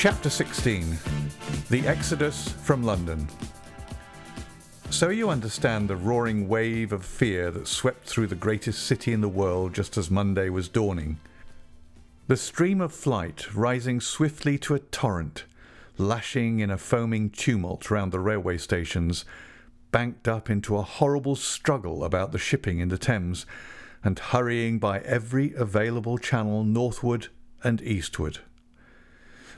Chapter 16 The Exodus from London. So you understand the roaring wave of fear that swept through the greatest city in the world just as Monday was dawning. The stream of flight rising swiftly to a torrent, lashing in a foaming tumult round the railway stations, banked up into a horrible struggle about the shipping in the Thames, and hurrying by every available channel northward and eastward.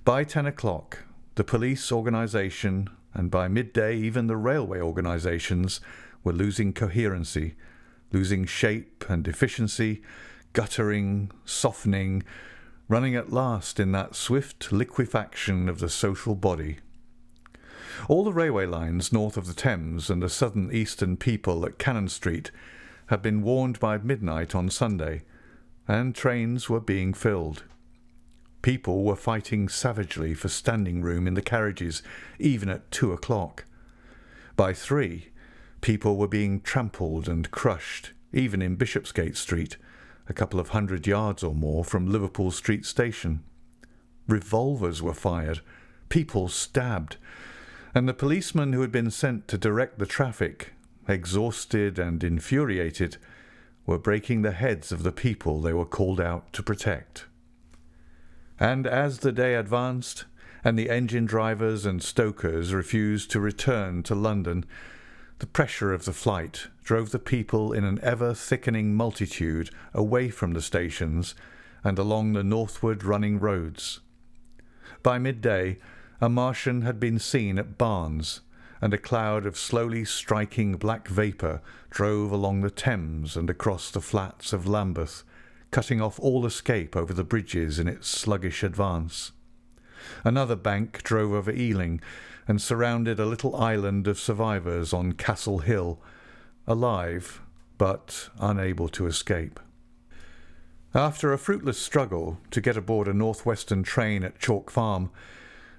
By ten o'clock, the police organisation, and by midday even the railway organisations, were losing coherency, losing shape and efficiency, guttering, softening, running at last in that swift liquefaction of the social body. All the railway lines north of the Thames and the southern eastern people at Cannon Street had been warned by midnight on Sunday, and trains were being filled. People were fighting savagely for standing room in the carriages, even at two o'clock. By three, people were being trampled and crushed, even in Bishopsgate Street, a couple of hundred yards or more from Liverpool Street Station. Revolvers were fired, people stabbed, and the policemen who had been sent to direct the traffic, exhausted and infuriated, were breaking the heads of the people they were called out to protect. And as the day advanced, and the engine drivers and stokers refused to return to London, the pressure of the flight drove the people in an ever thickening multitude away from the stations and along the northward running roads. By midday, a Martian had been seen at Barnes, and a cloud of slowly striking black vapour drove along the Thames and across the flats of Lambeth, cutting off all escape over the bridges in its sluggish advance. Another bank drove over Ealing and surrounded a little island of survivors on Castle Hill, alive but unable to escape. After a fruitless struggle to get aboard a northwestern train at Chalk Farm,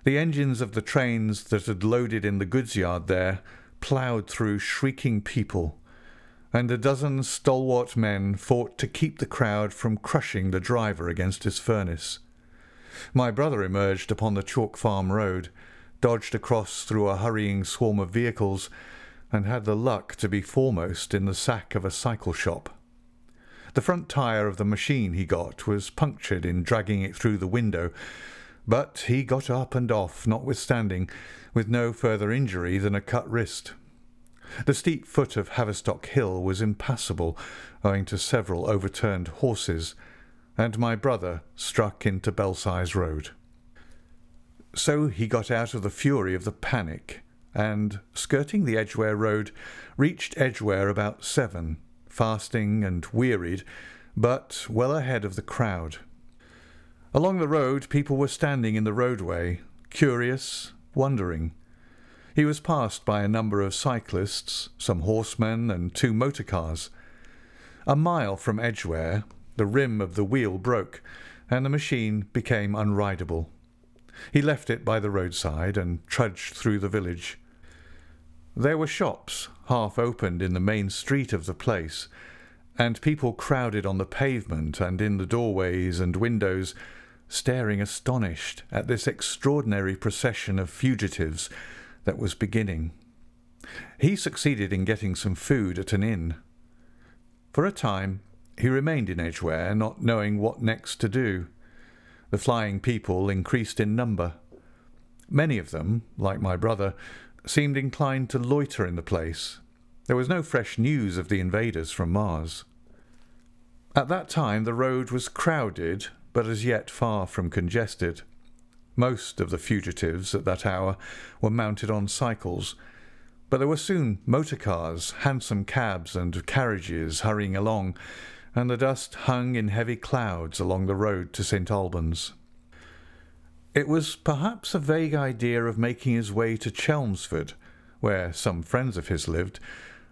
the engines of the trains that had loaded in the goods yard there ploughed through shrieking people and a dozen stalwart men fought to keep the crowd from crushing the driver against his furnace. My brother emerged upon the Chalk Farm road, dodged across through a hurrying swarm of vehicles, and had the luck to be foremost in the sack of a cycle shop. The front tyre of the machine he got was punctured in dragging it through the window, but he got up and off, notwithstanding, with no further injury than a cut wrist. The steep foot of Haverstock Hill was impassable, owing to several overturned horses, and my brother struck into Belsize Road. So he got out of the fury of the panic, and, skirting the Edgware Road, reached Edgware about seven, fasting and wearied, but well ahead of the crowd. Along the road, people were standing in the roadway, curious, wondering. He was passed by a number of cyclists, some horsemen, and two motor cars. A mile from Edgware, the rim of the wheel broke, and the machine became unrideable. He left it by the roadside and trudged through the village. There were shops half opened in the main street of the place, and people crowded on the pavement and in the doorways and windows, staring astonished at this extraordinary procession of fugitives that was beginning. He succeeded in getting some food at an inn. For a time, he remained in Edgware, not knowing what next to do. The flying people increased in number. Many of them, like my brother, seemed inclined to loiter in the place. There was no fresh news of the invaders from Mars. At that time the road was crowded, but as yet far from congested. Most of the fugitives at that hour were mounted on cycles, but there were soon motor cars, hansom cabs, and carriages hurrying along, and the dust hung in heavy clouds along the road to St Albans. It was perhaps a vague idea of making his way to Chelmsford, where some friends of his lived,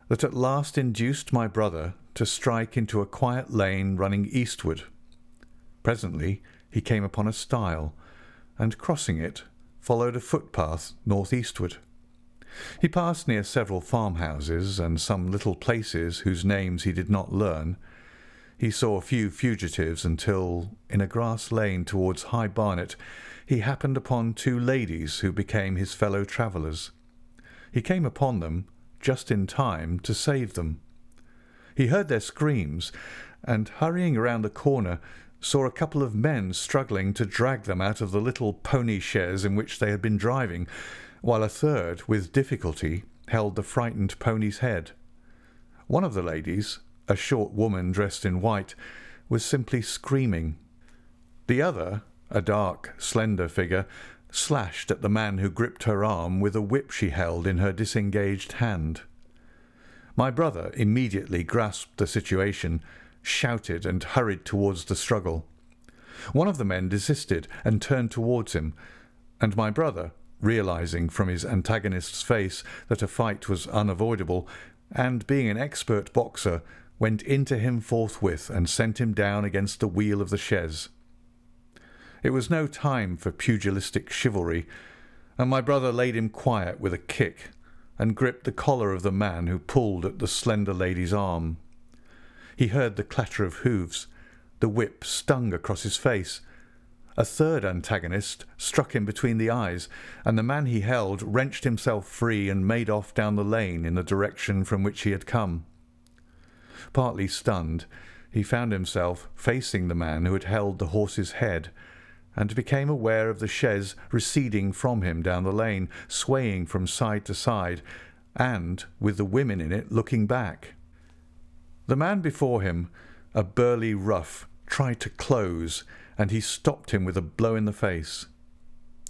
that at last induced my brother to strike into a quiet lane running eastward. Presently he came upon a stile, and crossing it, followed a footpath northeastward. He passed near several farmhouses and some little places whose names he did not learn. he saw a few fugitives until, in a grass lane towards High Barnet, he happened upon two ladies who became his fellow travellers. He came upon them just in time to save them. He heard their screams, and hurrying around the corner, saw a couple of men struggling to drag them out of the little pony chaise in which they had been driving, while a third, with difficulty, held the frightened pony's head. One of the ladies, a short woman dressed in white, was simply screaming. The other, a dark, slender figure, slashed at the man who gripped her arm with a whip she held in her disengaged hand. My brother immediately grasped the situation, shouted, and hurried towards the struggle. One of the men desisted and turned towards him, and my brother, realizing from his antagonist's face that a fight was unavoidable, and being an expert boxer, went into him forthwith and sent him down against the wheel of the chaise. It was no time for pugilistic chivalry, and my brother laid him quiet with a kick and gripped the collar of the man who pulled at the slender lady's arm. He heard the clatter of hoofs. The whip stung across his face. A third antagonist struck him between the eyes, and the man he held wrenched himself free and made off down the lane in the direction from which he had come. Partly stunned, he found himself facing the man who had held the horse's head, and became aware of the chaise receding from him down the lane, swaying from side to side, and with the women in it looking back. The man before him, a burly rough, tried to close, and he stopped him with a blow in the face.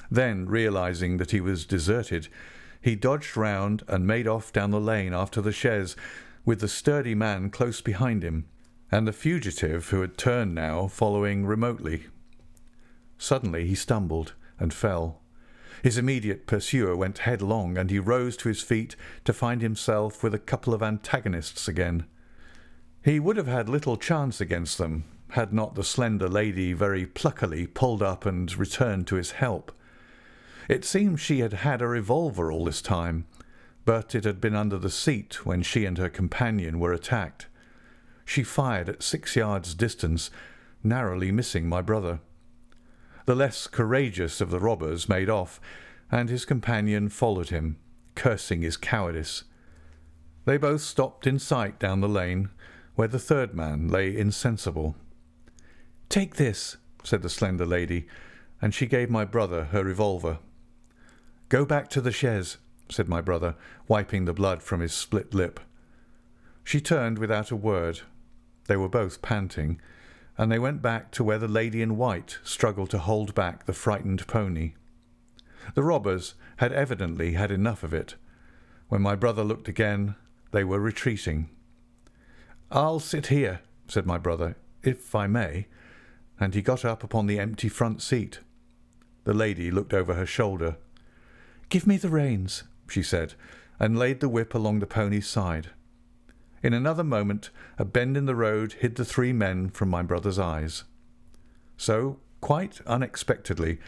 Then, realizing that he was deserted, he dodged round and made off down the lane after the chaise, with the sturdy man close behind him, and the fugitive who had turned now following remotely. Suddenly he stumbled and fell. His immediate pursuer went headlong, and he rose to his feet to find himself with a couple of antagonists again. He would have had little chance against them, had not the slender lady very pluckily pulled up and returned to his help. It seemed she had had a revolver all this time, but it had been under the seat when she and her companion were attacked. She fired at six yards' distance, narrowly missing my brother. The less courageous of the robbers made off, and his companion followed him, cursing his cowardice. They both stopped in sight down the lane, where the third man lay insensible. Take this, said the slender lady, and she gave my brother her revolver. Go back to the chaise, said my brother, wiping the blood from his split lip. She turned without a word. They were both panting, and they went back to where the lady in white struggled to hold back the frightened pony. The robbers had evidently had enough of it. When my brother looked again, they were retreating. I'll sit here, said my brother, if I may, and he got up upon the empty front seat. The lady looked over her shoulder. Give me the reins, she said, and laid the whip along the pony's side. In another moment, a bend in the road hid the three men from my brother's eyes. So, quite unexpectedly,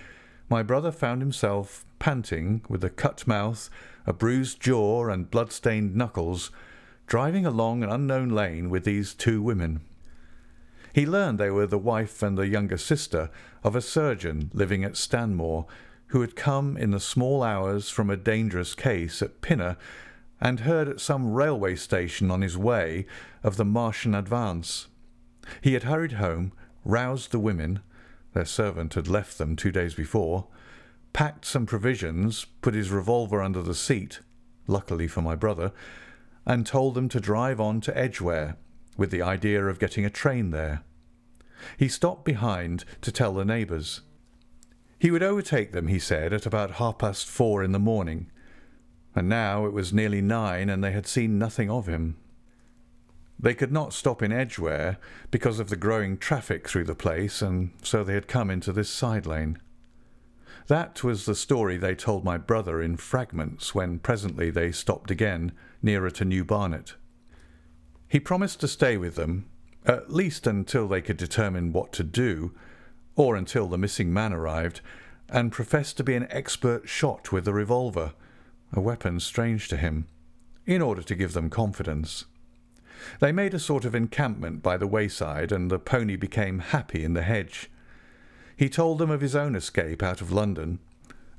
my brother found himself panting, with a cut mouth, a bruised jaw, and blood-stained knuckles, driving along an unknown lane with these two women. He learned they were the wife and the younger sister of a surgeon living at Stanmore, who had come in the small hours from a dangerous case at Pinner and heard at some railway station on his way of the Martian advance. He had hurried home, roused the women their servant had left them two days before, packed some provisions, put his revolver under the seat, luckily for my brother, and told them to drive on to Edgware, with the idea of getting a train there. He stopped behind to tell the neighbours. He would overtake them, he said, at about half past four in the morning, and now it was nearly nine and they had seen nothing of him. They could not stop in Edgware because of the growing traffic through the place, and so they had come into this side lane. That was the story they told my brother in fragments when presently they stopped again nearer to New Barnet. He promised to stay with them, at least until they could determine what to do, or until the missing man arrived, and professed to be an expert shot with a revolver, a weapon strange to him, in order to give them confidence. They made a sort of encampment by the wayside, and the pony became happy in the hedge. He told them of his own escape out of London,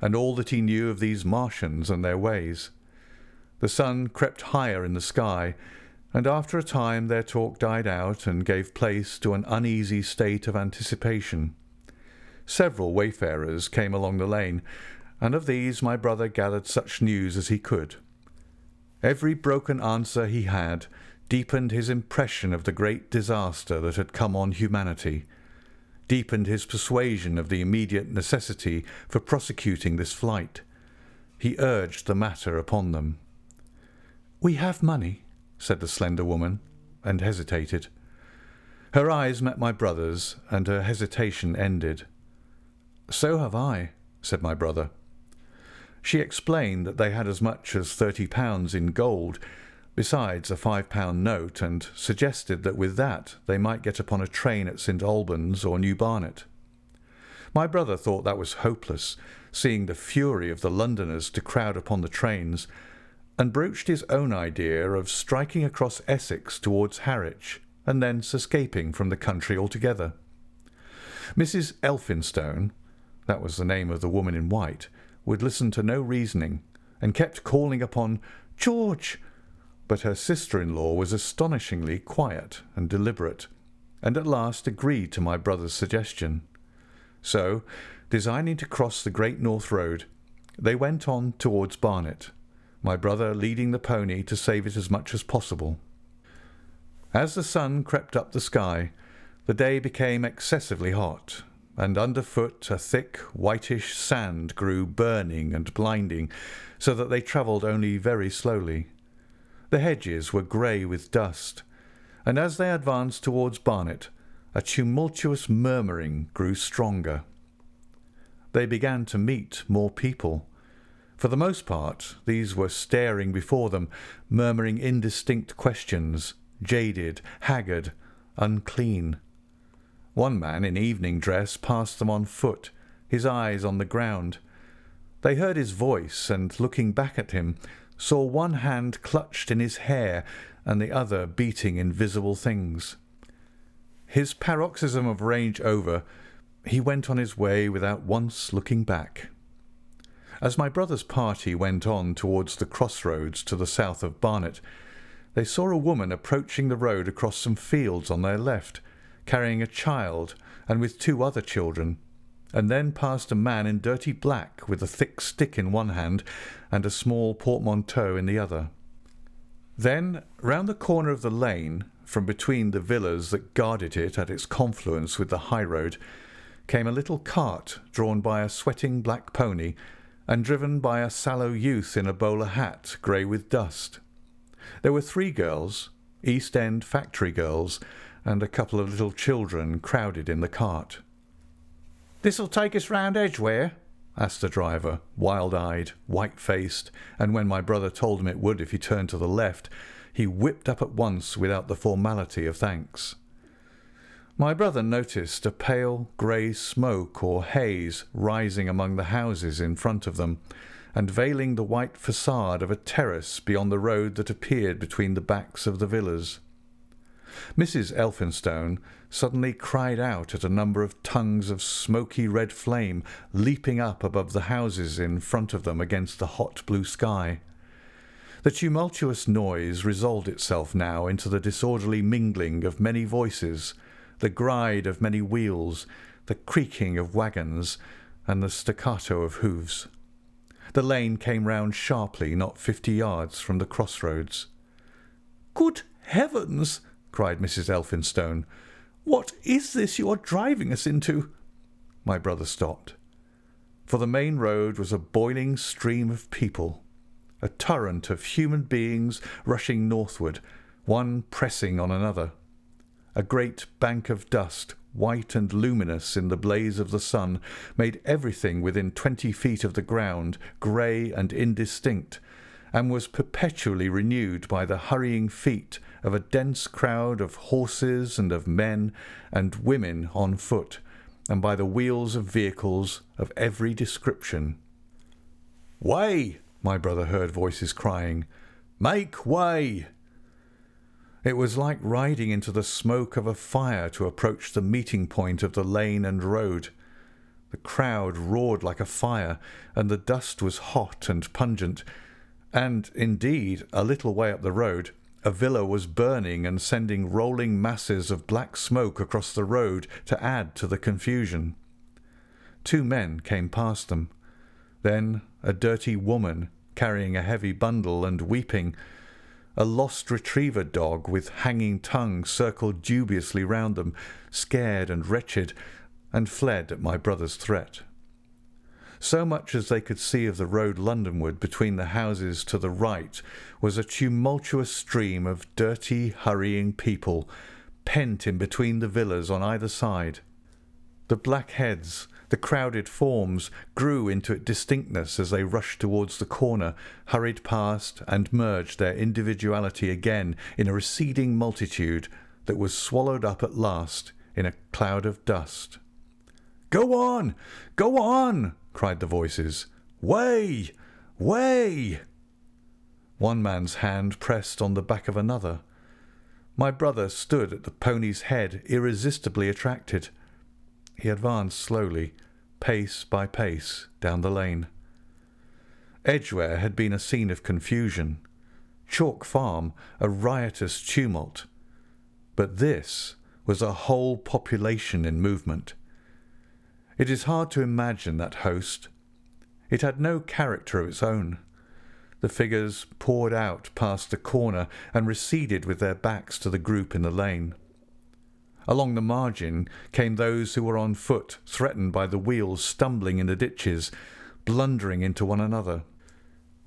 and all that he knew of these Martians and their ways. The sun crept higher in the sky, and after a time their talk died out and gave place to an uneasy state of anticipation. Several wayfarers came along the lane, and of these my brother gathered such news as he could. Every broken answer he had deepened his impression of the great disaster that had come on humanity, deepened his persuasion of the immediate necessity for prosecuting this flight. He urged the matter upon them. We have money, said the slender woman, and hesitated. Her eyes met my brother's, and her hesitation ended. So have I, said my brother. She explained that they had as much as thirty pounds in gold, besides a five pound note, and suggested that with that they might get upon a train at St Albans or New Barnet. My brother thought that was hopeless, seeing the fury of the Londoners to crowd upon the trains, and broached his own idea of striking across Essex towards Harwich, and thence escaping from the country altogether. Mrs. Elphinstone, that was the name of the woman in white, would listen to no reasoning, and kept calling upon George, but her sister-in-law was astonishingly quiet and deliberate, and at last agreed to my brother's suggestion. So, designing to cross the Great North Road, they went on towards Barnet, my brother leading the pony to save it as much as possible. As the sun crept up the sky, the day became excessively hot, and underfoot a thick whitish sand grew burning and blinding, so that they travelled only very slowly. The hedges were grey with dust, and as they advanced towards Barnet, a tumultuous murmuring grew stronger. They began to meet more people. For the most part, these were staring before them, murmuring indistinct questions, jaded, haggard, unclean. One man in evening dress passed them on foot, his eyes on the ground. They heard his voice, and looking back at him, saw one hand clutched in his hair and the other beating invisible things. His paroxysm of rage over, he went on his way without once looking back. As my brother's party went on towards the crossroads to the south of Barnet, they saw a woman approaching the road across some fields on their left, carrying a child and with two other children and then passed a man in dirty black with a thick stick in one hand and a small portmanteau in the other. Then, round the corner of the lane, from between the villas that guarded it at its confluence with the high road, came a little cart drawn by a sweating black pony and driven by a sallow youth in a bowler hat grey with dust. There were three girls, East End factory girls, and a couple of little children crowded in the cart. This'll take us round Edgware? asked the driver, wild eyed, white faced, and when my brother told him it would if he turned to the left, he whipped up at once without the formality of thanks. My brother noticed a pale grey smoke or haze rising among the houses in front of them, and veiling the white facade of a terrace beyond the road that appeared between the backs of the villas. Mrs. Elphinstone suddenly cried out at a number of tongues of smoky red flame leaping up above the houses in front of them against the hot blue sky. The tumultuous noise resolved itself now into the disorderly mingling of many voices, the gride of many wheels, the creaking of waggons, and the staccato of hoofs. The lane came round sharply not fifty yards from the crossroads. Good heavens! cried Mrs. Elphinstone. What is this you are driving us into? My brother stopped. For the main road was a boiling stream of people, a torrent of human beings rushing northward, one pressing on another. A great bank of dust, white and luminous in the blaze of the sun, made everything within twenty feet of the ground grey and indistinct, and was perpetually renewed by the hurrying feet of a dense crowd of horses and of men and women on foot, and by the wheels of vehicles of every description. Way! my brother heard voices crying. Make way! It was like riding into the smoke of a fire to approach the meeting point of the lane and road. The crowd roared like a fire, and the dust was hot and pungent. And, indeed, a little way up the road, a villa was burning and sending rolling masses of black smoke across the road to add to the confusion. Two men came past them. Then a dirty woman carrying a heavy bundle and weeping. A lost retriever dog with hanging tongue circled dubiously round them, scared and wretched, and fled at my brother's threat. So much as they could see of the road Londonward between the houses to the right was a tumultuous stream of dirty, hurrying people, pent in between the villas on either side. The black heads, the crowded forms, grew into distinctness as they rushed towards the corner, hurried past, and merged their individuality again in a receding multitude that was swallowed up at last in a cloud of dust. Go on! Go on! cried the voices. Way! Way! One man's hand pressed on the back of another. My brother stood at the pony's head, irresistibly attracted. He advanced slowly, pace by pace, down the lane. Edgware had been a scene of confusion, Chalk Farm a riotous tumult. But this was a whole population in movement. It is hard to imagine that host. It had no character of its own. The figures poured out past the corner and receded with their backs to the group in the lane. Along the margin came those who were on foot, threatened by the wheels stumbling in the ditches, blundering into one another,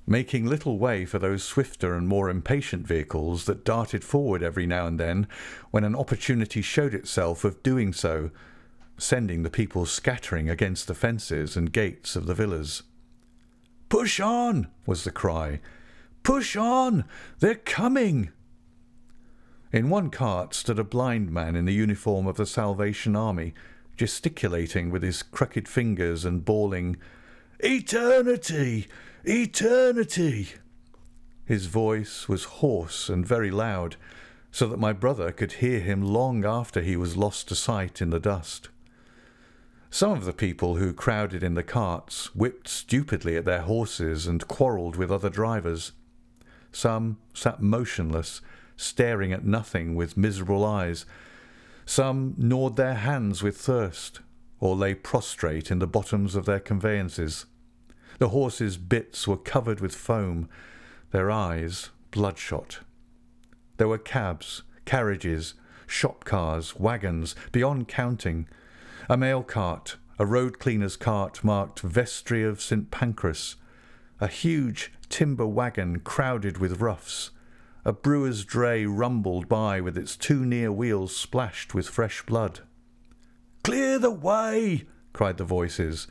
making little way for those swifter and more impatient vehicles that darted forward every now and then when an opportunity showed itself of doing so, sending the people scattering against the fences and gates of the villas. Push on! was the cry. Push on! They're coming! In one cart stood a blind man in the uniform of the Salvation Army, gesticulating with his crooked fingers and bawling, Eternity! Eternity! His voice was hoarse and very loud, so that my brother could hear him long after he was lost to sight in the dust. Some of the people who crowded in the carts whipped stupidly at their horses and quarrelled with other drivers. Some sat motionless, staring at nothing with miserable eyes. Some gnawed their hands with thirst, or lay prostrate in the bottoms of their conveyances. The horses' bits were covered with foam, their eyes bloodshot. There were cabs, carriages, shop cars, wagons, beyond counting. A mail cart, a road cleaner's cart marked Vestry of St Pancras, a huge timber wagon crowded with roughs, a brewer's dray rumbled by with its two near wheels splashed with fresh blood. Clear the way! cried the voices.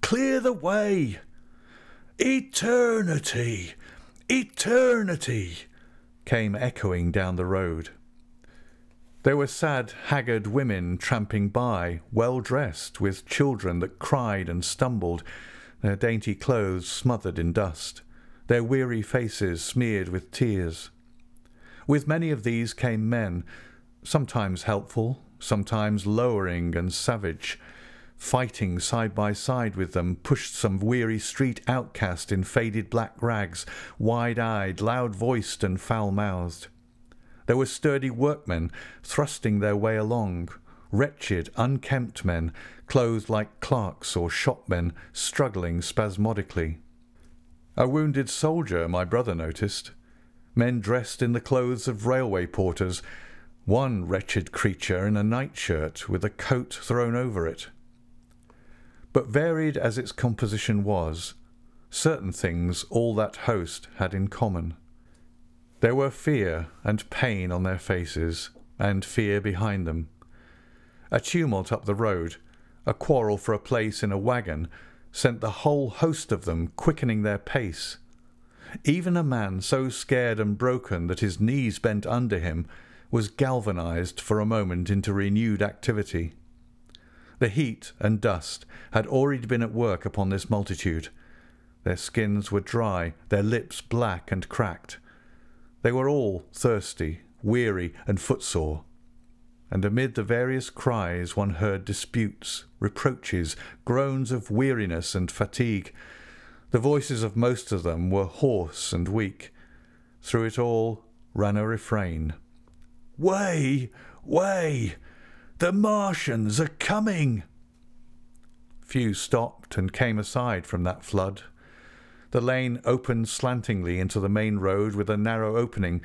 Clear the way! Eternity! Eternity! came echoing down the road. There were sad, haggard women tramping by, well dressed, with children that cried and stumbled, their dainty clothes smothered in dust, their weary faces smeared with tears. With many of these came men, sometimes helpful, sometimes lowering and savage. Fighting side by side with them pushed some weary street outcast in faded black rags, wide eyed, loud voiced, and foul mouthed. There were sturdy workmen thrusting their way along, wretched, unkempt men, clothed like clerks or shopmen, struggling spasmodically. A wounded soldier, my brother noticed, men dressed in the clothes of railway porters, one wretched creature in a nightshirt with a coat thrown over it. But varied as its composition was, certain things all that host had in common. There were fear and pain on their faces, and fear behind them. A tumult up the road, a quarrel for a place in a wagon, sent the whole host of them quickening their pace, even a man so scared and broken that his knees bent under him was galvanized for a moment into renewed activity. The heat and dust had already been at work upon this multitude. Their skins were dry, their lips black and cracked. They were all thirsty, weary and footsore. And amid the various cries one heard disputes, reproaches, groans of weariness and fatigue. The voices of most of them were hoarse and weak. Through it all ran a refrain. Way! Way! The Martians are coming! Few stopped and came aside from that flood. The lane opened slantingly into the main road with a narrow opening,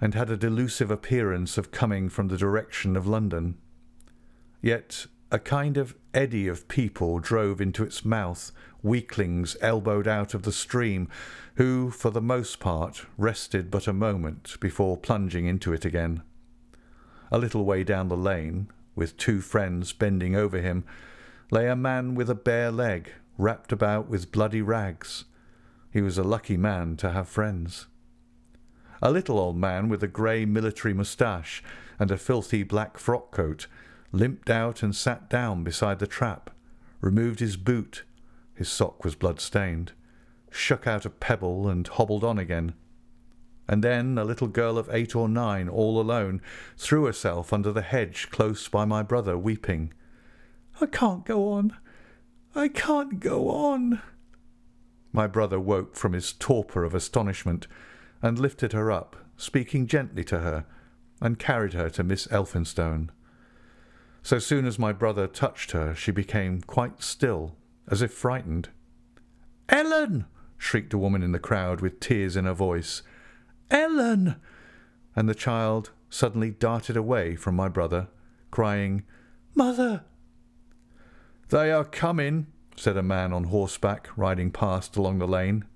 and had a delusive appearance of coming from the direction of London. Yet a kind of eddy of people drove into its mouth, weaklings elbowed out of the stream, who, for the most part, rested but a moment before plunging into it again. A little way down the lane, with two friends bending over him, lay a man with a bare leg, wrapped about with bloody rags. He was a lucky man to have friends. A little old man with a grey military moustache and a filthy black frock coat limped out and sat down beside the trap, removed his boot, his sock was blood-stained, shook out a pebble and hobbled on again. And then a little girl of eight or nine, all alone, threw herself under the hedge close by my brother, weeping. I can't go on. I can't go on. My brother woke from his torpor of astonishment and lifted her up, speaking gently to her, and carried her to Miss Elphinstone. So soon as my brother touched her, she became quite still, as if frightened. Ellen! shrieked a woman in the crowd with tears in her voice. Ellen! And the child suddenly darted away from my brother, crying, Mother! They are coming, said a man on horseback riding past along the lane.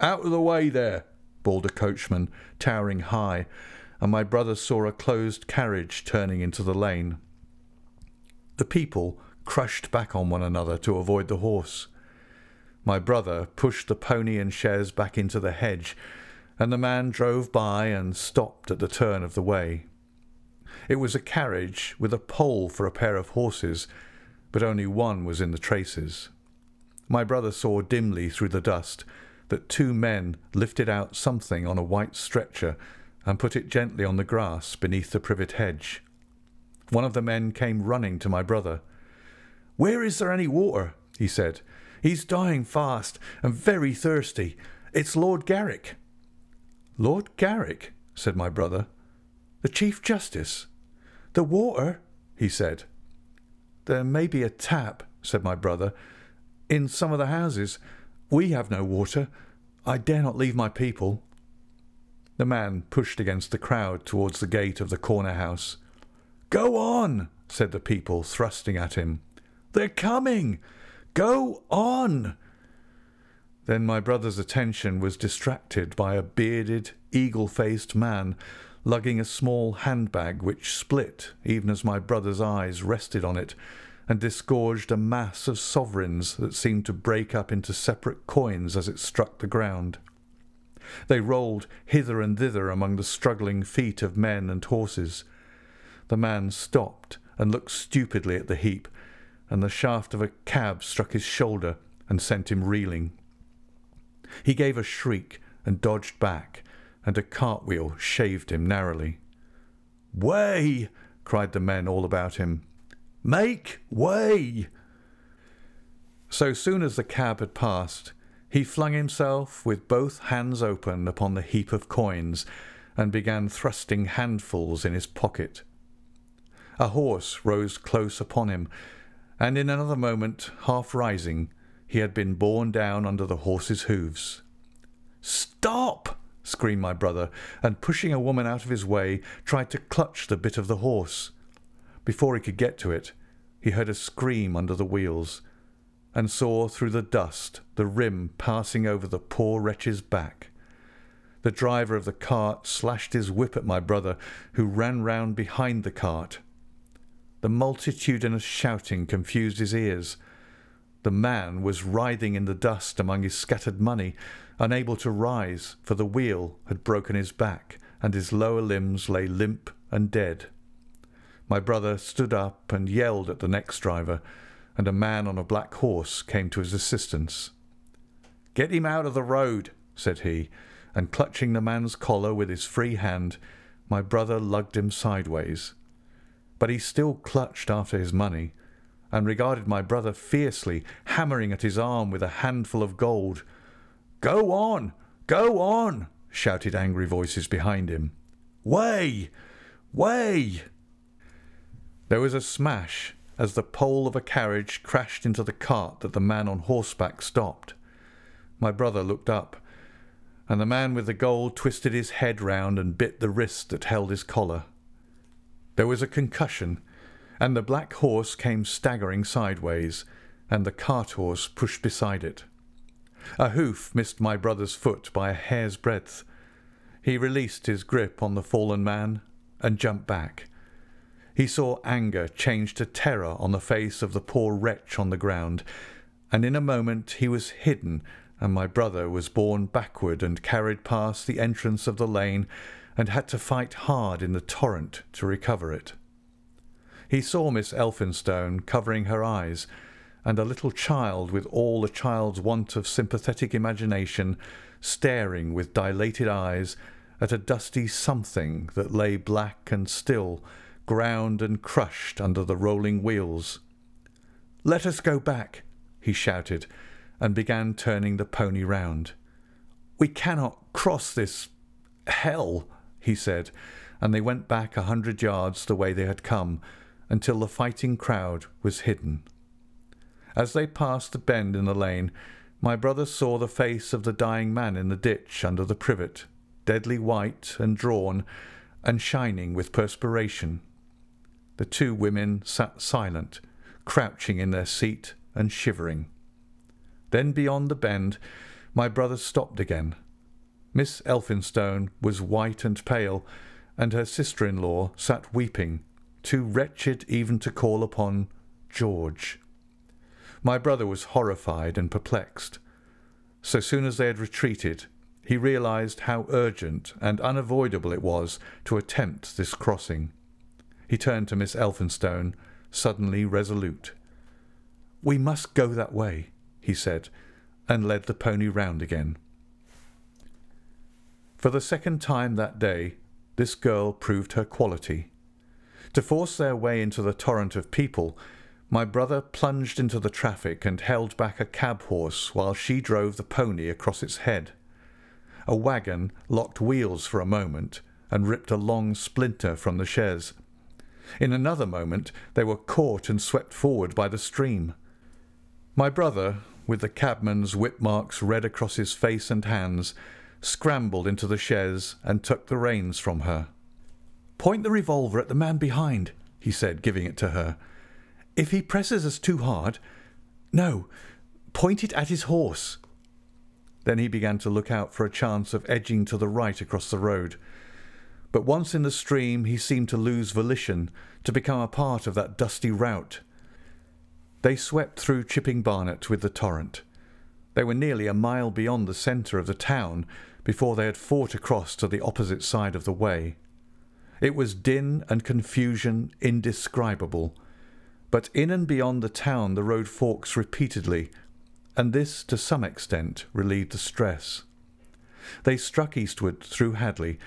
Out of the way there, bawled a coachman, towering high, and my brother saw a closed carriage turning into the lane. The people crushed back on one another to avoid the horse. My brother pushed the pony and chaise back into the hedge, and the man drove by and stopped at the turn of the way. It was a carriage with a pole for a pair of horses, but only one was in the traces. My brother saw dimly through the dust that two men lifted out something on a white stretcher and put it gently on the grass beneath the privet hedge. One of the men came running to my brother. Where is there any water? he said. He's dying fast and very thirsty. It's Lord Garrick. Lord Garrick, said my brother. The Chief Justice. The water, he said. There may be a tap, said my brother, in some of the houses. We have no water. I dare not leave my people. The man pushed against the crowd towards the gate of the corner house. Go on, said the people, thrusting at him. They're coming. Go on. Then my brother's attention was distracted by a bearded, eagle faced man lugging a small handbag which split even as my brother's eyes rested on it and disgorged a mass of sovereigns that seemed to break up into separate coins as it struck the ground. They rolled hither and thither among the struggling feet of men and horses. The man stopped and looked stupidly at the heap, and the shaft of a cab struck his shoulder and sent him reeling. He gave a shriek and dodged back, and a cartwheel shaved him narrowly. Way! cried the men all about him. Make way! So soon as the cab had passed, he flung himself with both hands open upon the heap of coins and began thrusting handfuls in his pocket. A horse rose close upon him, and in another moment, half rising, he had been borne down under the horse's hoofs. Stop! screamed my brother, and pushing a woman out of his way, tried to clutch the bit of the horse. Before he could get to it, he heard a scream under the wheels, and saw through the dust the rim passing over the poor wretch's back. The driver of the cart slashed his whip at my brother, who ran round behind the cart the multitudinous shouting confused his ears. The man was writhing in the dust among his scattered money, unable to rise, for the wheel had broken his back, and his lower limbs lay limp and dead. My brother stood up and yelled at the next driver, and a man on a black horse came to his assistance. Get him out of the road, said he, and clutching the man's collar with his free hand, my brother lugged him sideways. But he still clutched after his money and regarded my brother fiercely, hammering at his arm with a handful of gold. Go on! Go on! shouted angry voices behind him. Way! Way! There was a smash as the pole of a carriage crashed into the cart that the man on horseback stopped. My brother looked up, and the man with the gold twisted his head round and bit the wrist that held his collar. There was a concussion, and the black horse came staggering sideways, and the cart horse pushed beside it. A hoof missed my brother's foot by a hair's breadth. He released his grip on the fallen man and jumped back. He saw anger change to terror on the face of the poor wretch on the ground, and in a moment he was hidden, and my brother was borne backward and carried past the entrance of the lane, and had to fight hard in the torrent to recover it. He saw Miss Elphinstone covering her eyes, and a little child with all a child's want of sympathetic imagination, staring with dilated eyes at a dusty something that lay black and still, ground and crushed under the rolling wheels. Let us go back, he shouted, and began turning the pony round. We cannot cross this hell, he said, and they went back a hundred yards the way they had come, until the fighting crowd was hidden. As they passed the bend in the lane, my brother saw the face of the dying man in the ditch under the privet, deadly white and drawn, and shining with perspiration. The two women sat silent, crouching in their seat and shivering. Then beyond the bend, my brother stopped again. Miss Elphinstone was white and pale, and her sister-in-law sat weeping too wretched even to call upon George. My brother was horrified and perplexed. So soon as they had retreated, he realized how urgent and unavoidable it was to attempt this crossing. He turned to Miss Elphinstone, suddenly resolute. We must go that way, he said, and led the pony round again. For the second time that day, this girl proved her quality. To force their way into the torrent of people, my brother plunged into the traffic and held back a cab horse while she drove the pony across its head. A wagon locked wheels for a moment and ripped a long splinter from the chaise. In another moment they were caught and swept forward by the stream. My brother, with the cabman's whip marks red across his face and hands, scrambled into the chaise and took the reins from her. Point the revolver at the man behind, he said, giving it to her. If he presses us too hard, no, point it at his horse. Then he began to look out for a chance of edging to the right across the road. But once in the stream, he seemed to lose volition, to become a part of that dusty rout. They swept through Chipping Barnet with the torrent. They were nearly a mile beyond the centre of the town before they had fought across to the opposite side of the way. It was din and confusion indescribable. But in and beyond the town the road forks repeatedly, and this to some extent relieved the stress. They struck eastward through Hadley,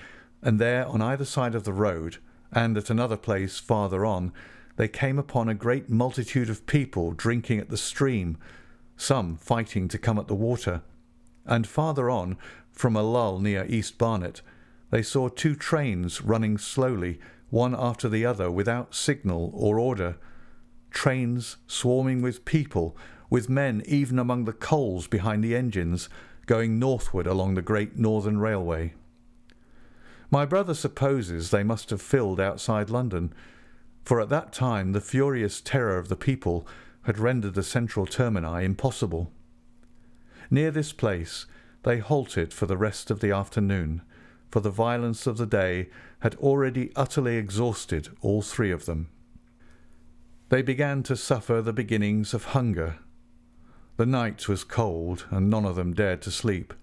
and there on either side of the road, and at another place farther on, they came upon a great multitude of people drinking at the stream, some fighting to come at the water, and farther on, from a lull near East Barnet, they saw two trains running slowly, one after the other, without signal or order. Trains swarming with people, with men even among the coals behind the engines, going northward along the Great Northern Railway. My brother supposes they must have filled outside London, for at that time the furious terror of the people had rendered the central termini impossible. Near this place they halted for the rest of the afternoon, for the violence of the day had already utterly exhausted all three of them. They began to suffer the beginnings of hunger. The night was cold, and none of them dared to sleep.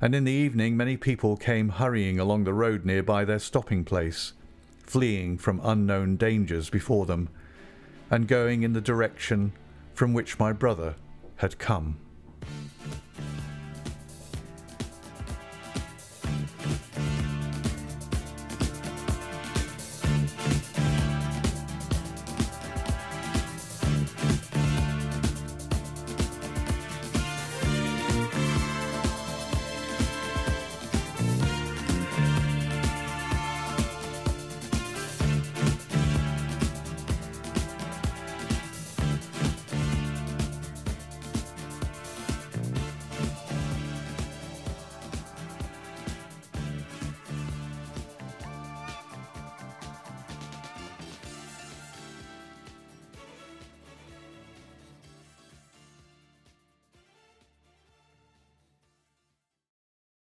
And in the evening many people came hurrying along the road near by their stopping place, fleeing from unknown dangers before them, and going in the direction from which my brother had come.